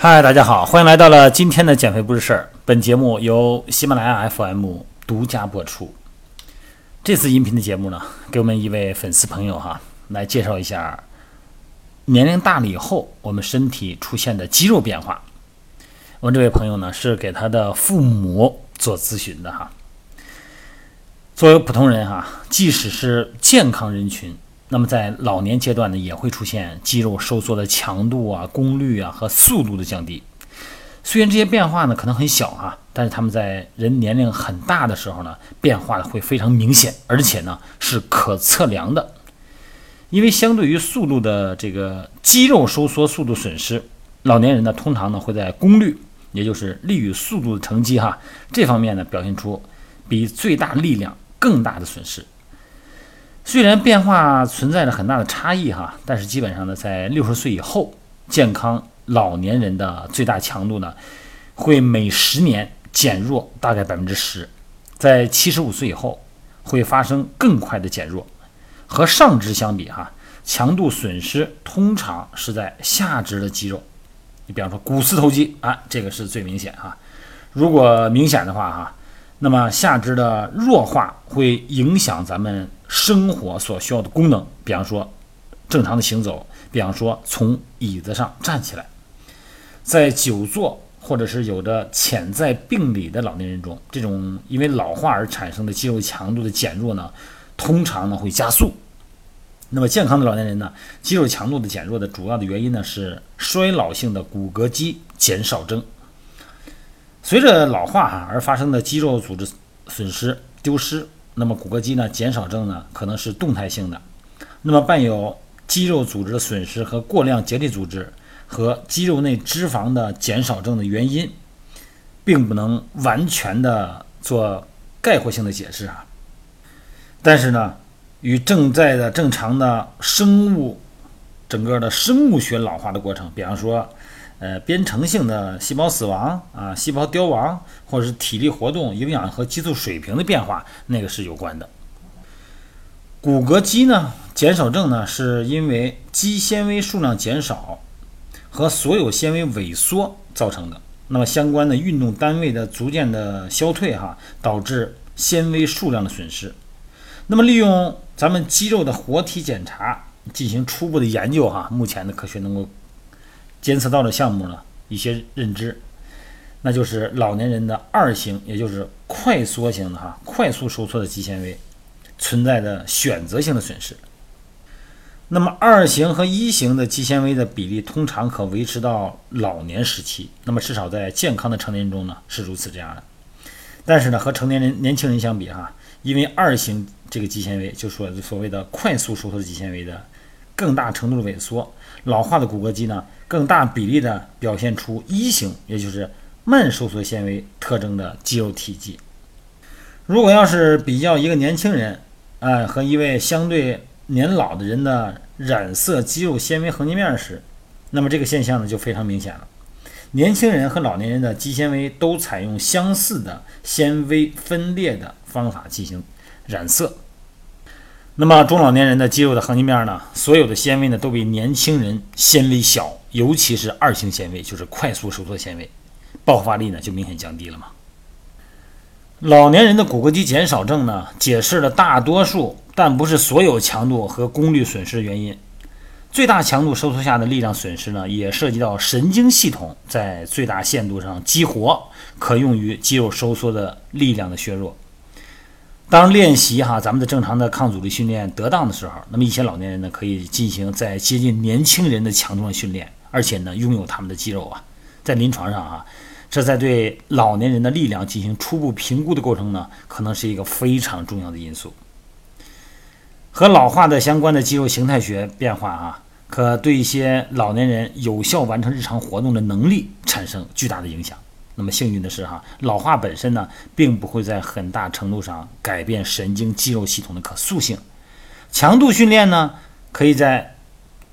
嗨，大家好，欢迎来到了今天的减肥不是事儿。本节目由喜马拉雅 FM 独家播出。这次音频的节目呢，给我们一位粉丝朋友哈来介绍一下年龄大了以后我们身体出现的肌肉变化。我们这位朋友呢是给他的父母做咨询的哈。作为普通人哈，即使是健康人群。那么在老年阶段呢，也会出现肌肉收缩的强度啊、功率啊和速度的降低。虽然这些变化呢可能很小哈，但是他们在人年龄很大的时候呢，变化的会非常明显，而且呢是可测量的。因为相对于速度的这个肌肉收缩速度损失，老年人呢通常呢会在功率，也就是力与速度的乘积哈这方面呢表现出比最大力量更大的损失。虽然变化存在着很大的差异哈，但是基本上呢，在六十岁以后，健康老年人的最大强度呢，会每十年减弱大概百分之十，在七十五岁以后会发生更快的减弱，和上肢相比哈，强度损失通常是在下肢的肌肉，你比方说股四头肌啊，这个是最明显哈，如果明显的话哈。那么下肢的弱化会影响咱们生活所需要的功能，比方说正常的行走，比方说从椅子上站起来。在久坐或者是有着潜在病理的老年人中，这种因为老化而产生的肌肉强度的减弱呢，通常呢会加速。那么健康的老年人呢，肌肉强度的减弱的主要的原因呢是衰老性的骨骼肌减少症。随着老化哈而发生的肌肉组织损失丢失，那么骨骼肌呢减少症呢可能是动态性的。那么伴有肌肉组织的损失和过量结缔组织和肌肉内脂肪的减少症的原因，并不能完全的做概括性的解释啊。但是呢，与正在的正常的生物整个的生物学老化的过程，比方说。呃，编程性的细胞死亡啊，细胞凋亡，或者是体力活动、营养和激素水平的变化，那个是有关的。骨骼肌呢减少症呢，是因为肌纤维数量减少和所有纤维萎缩造成的。那么相关的运动单位的逐渐的消退哈，导致纤维数量的损失。那么利用咱们肌肉的活体检查进行初步的研究哈，目前的科学能够。监测到的项目呢，一些认知，那就是老年人的二型，也就是快缩型的哈，快速收缩的肌纤维存在的选择性的损失。那么二型和一型的肌纤维的比例通常可维持到老年时期，那么至少在健康的成年人中呢是如此这样的。但是呢，和成年人年轻人相比哈，因为二型这个肌纤维，就说所谓的快速收缩的肌纤维的。更大程度的萎缩，老化的骨骼肌呢，更大比例的表现出一型，也就是慢收缩纤维特征的肌肉体积。如果要是比较一个年轻人，哎，和一位相对年老的人的染色肌肉纤维横截面时，那么这个现象呢就非常明显了。年轻人和老年人的肌纤维都采用相似的纤维分裂的方法进行染色。那么中老年人的肌肉的横截面呢，所有的纤维呢都比年轻人纤维小，尤其是二型纤维，就是快速收缩纤维，爆发力呢就明显降低了嘛。老年人的骨骼肌减少症呢，解释了大多数，但不是所有强度和功率损失的原因。最大强度收缩下的力量损失呢，也涉及到神经系统在最大限度上激活，可用于肌肉收缩的力量的削弱。当练习哈咱们的正常的抗阻力训练得当的时候，那么一些老年人呢可以进行在接近年轻人的强度上训练，而且呢拥有他们的肌肉啊，在临床上啊，这在对老年人的力量进行初步评估的过程呢，可能是一个非常重要的因素。和老化的相关的肌肉形态学变化啊，可对一些老年人有效完成日常活动的能力产生巨大的影响。那么幸运的是哈，老化本身呢，并不会在很大程度上改变神经肌肉系统的可塑性。强度训练呢，可以在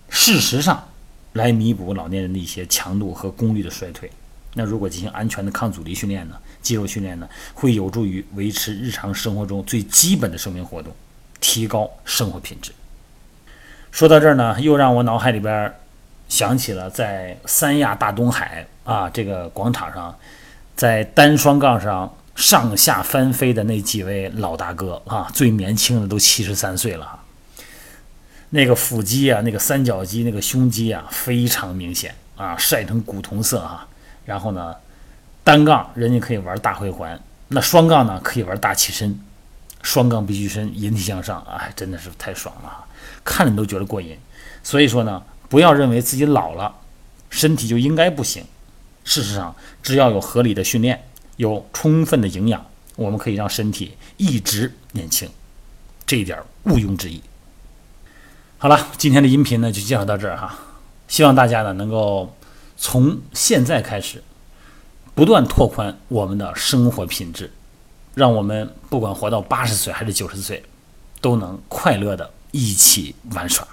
事实上来弥补老年人的一些强度和功率的衰退。那如果进行安全的抗阻力训练呢，肌肉训练呢，会有助于维持日常生活中最基本的生命活动，提高生活品质。说到这儿呢，又让我脑海里边想起了在三亚大东海。啊，这个广场上，在单双杠上上下翻飞的那几位老大哥啊，最年轻的都七十三岁了，那个腹肌啊，那个三角肌，那个胸肌啊，非常明显啊，晒成古铜色啊。然后呢，单杠人家可以玩大回环，那双杠呢可以玩大起身，双杠臂屈伸，引体向上，哎，真的是太爽了，看着都觉得过瘾。所以说呢，不要认为自己老了，身体就应该不行。事实上，只要有合理的训练，有充分的营养，我们可以让身体一直年轻，这一点毋庸置疑。好了，今天的音频呢就介绍到这儿哈，希望大家呢能够从现在开始，不断拓宽我们的生活品质，让我们不管活到八十岁还是九十岁，都能快乐的一起玩耍。